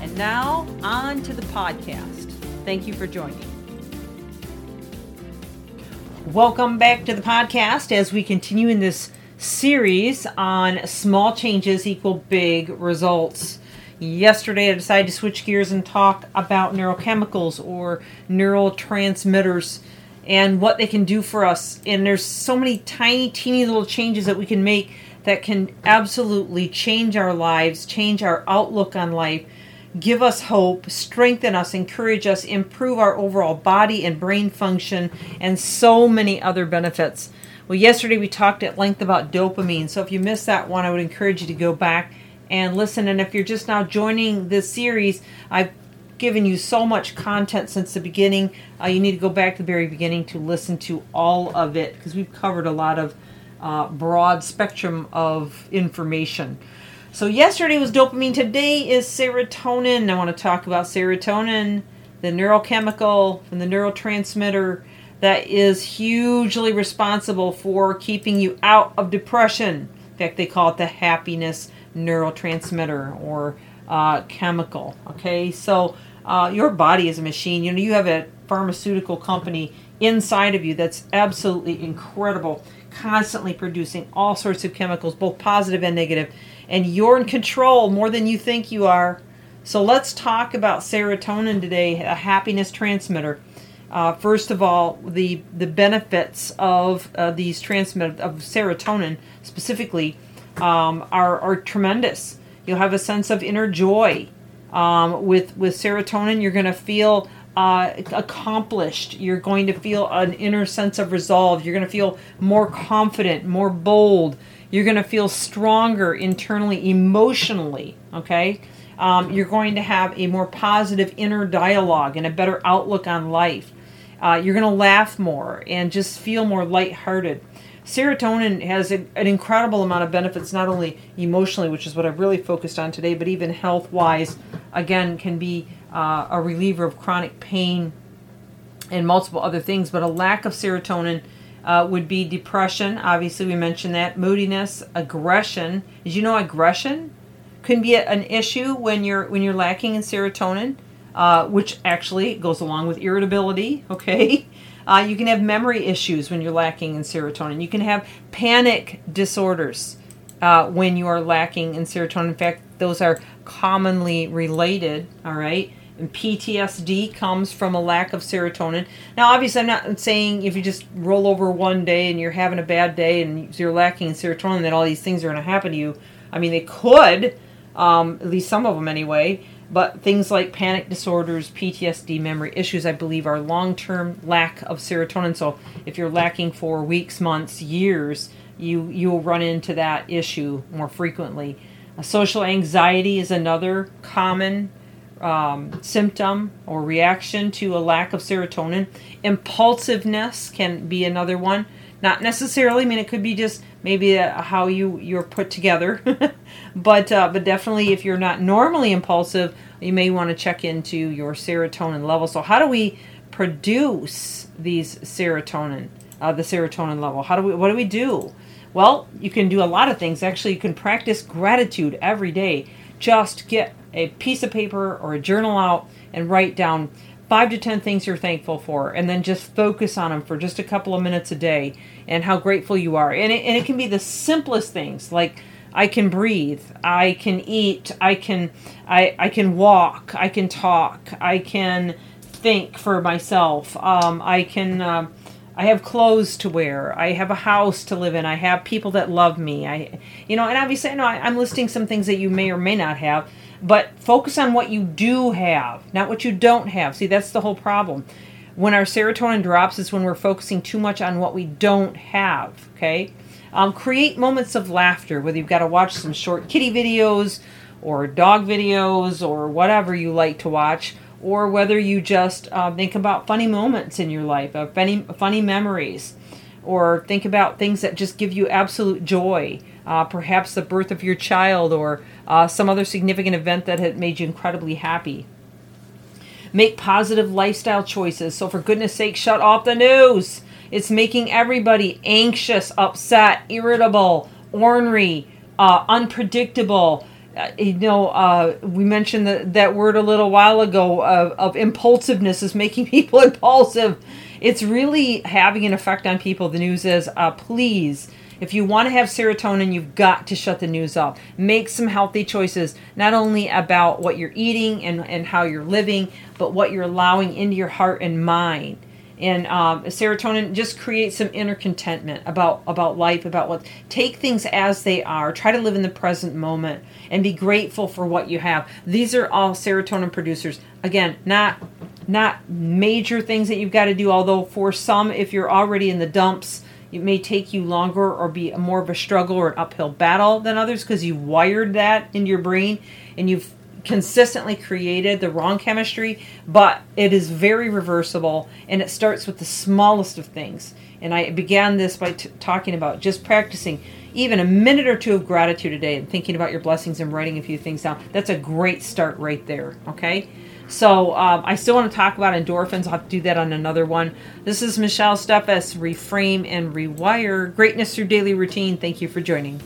And now, on to the podcast. Thank you for joining. Welcome back to the podcast as we continue in this series on small changes equal big results. Yesterday, I decided to switch gears and talk about neurochemicals or neurotransmitters and what they can do for us. And there's so many tiny, teeny little changes that we can make that can absolutely change our lives, change our outlook on life, give us hope, strengthen us, encourage us, improve our overall body and brain function, and so many other benefits. Well, yesterday we talked at length about dopamine. So if you missed that one, I would encourage you to go back and listen. And if you're just now joining this series, I've given you so much content since the beginning. Uh, you need to go back to the very beginning to listen to all of it because we've covered a lot of uh, broad spectrum of information. So yesterday was dopamine. Today is serotonin. I want to talk about serotonin, the neurochemical and the neurotransmitter that is hugely responsible for keeping you out of depression. In fact, they call it the happiness neurotransmitter or uh, chemical. Okay, so uh, your body is a machine. You know, you have a pharmaceutical company inside of you that's absolutely incredible, constantly producing all sorts of chemicals, both positive and negative, and you're in control more than you think you are. So let's talk about serotonin today, a happiness transmitter. Uh, first of all, the the benefits of uh, these transmit of serotonin specifically um, are are tremendous. You'll have a sense of inner joy. Um, with with serotonin, you're going to feel uh, accomplished. You're going to feel an inner sense of resolve. You're going to feel more confident, more bold. You're going to feel stronger internally, emotionally. Okay. Um, you're going to have a more positive inner dialogue and a better outlook on life. Uh, you're going to laugh more and just feel more lighthearted serotonin has a, an incredible amount of benefits, not only emotionally, which is what I've really focused on today, but even health wise. Again, can be uh, a reliever of chronic pain and multiple other things. But a lack of serotonin uh, would be depression. Obviously, we mentioned that moodiness, aggression. Did you know aggression can be an issue when you're when you're lacking in serotonin, uh, which actually goes along with irritability. Okay. Uh, you can have memory issues when you're lacking in serotonin. You can have panic disorders uh, when you are lacking in serotonin. In fact, those are commonly related, all right? And PTSD comes from a lack of serotonin. Now, obviously, I'm not saying if you just roll over one day and you're having a bad day and you're lacking in serotonin that all these things are going to happen to you. I mean, they could, um, at least some of them anyway. But things like panic disorders, PTSD, memory issues, I believe, are long term lack of serotonin. So if you're lacking for weeks, months, years, you you'll run into that issue more frequently. Social anxiety is another common um, symptom or reaction to a lack of serotonin. Impulsiveness can be another one. Not necessarily. I mean, it could be just maybe uh, how you you're put together, but uh, but definitely if you're not normally impulsive, you may want to check into your serotonin level. So how do we produce these serotonin, uh, the serotonin level? How do we? What do we do? Well, you can do a lot of things. Actually, you can practice gratitude every day. Just get a piece of paper or a journal out and write down five to ten things you're thankful for and then just focus on them for just a couple of minutes a day and how grateful you are and it, and it can be the simplest things like i can breathe i can eat i can i, I can walk i can talk i can think for myself um, i can uh, I have clothes to wear. I have a house to live in. I have people that love me. I, you know, and obviously, I know I, I'm listing some things that you may or may not have, but focus on what you do have, not what you don't have. See, that's the whole problem. When our serotonin drops is when we're focusing too much on what we don't have, okay? Um, create moments of laughter, whether you've got to watch some short kitty videos or dog videos or whatever you like to watch, or whether you just uh, think about funny moments in your life, uh, funny, funny memories, or think about things that just give you absolute joy. Uh, perhaps the birth of your child or uh, some other significant event that had made you incredibly happy. Make positive lifestyle choices. So, for goodness sake, shut off the news. It's making everybody anxious, upset, irritable, ornery, uh, unpredictable. Uh, you know, uh, we mentioned the, that word a little while ago of, of impulsiveness is making people impulsive. It's really having an effect on people. The news is, uh, please, if you want to have serotonin, you've got to shut the news off. Make some healthy choices, not only about what you're eating and, and how you're living, but what you're allowing into your heart and mind and um, serotonin just creates some inner contentment about about life about what take things as they are. Try to live in the present moment and be grateful for what you have. These are all serotonin producers. Again not not major things that you've got to do although for some if you're already in the dumps it may take you longer or be more of a struggle or an uphill battle than others because you wired that into your brain and you've consistently created the wrong chemistry, but it is very reversible and it starts with the smallest of things. And I began this by t- talking about just practicing even a minute or two of gratitude a day and thinking about your blessings and writing a few things down. That's a great start right there, okay? So um, I still want to talk about endorphins. I'll have to do that on another one. This is Michelle Steffes, Reframe and Rewire. Greatness through daily routine. Thank you for joining.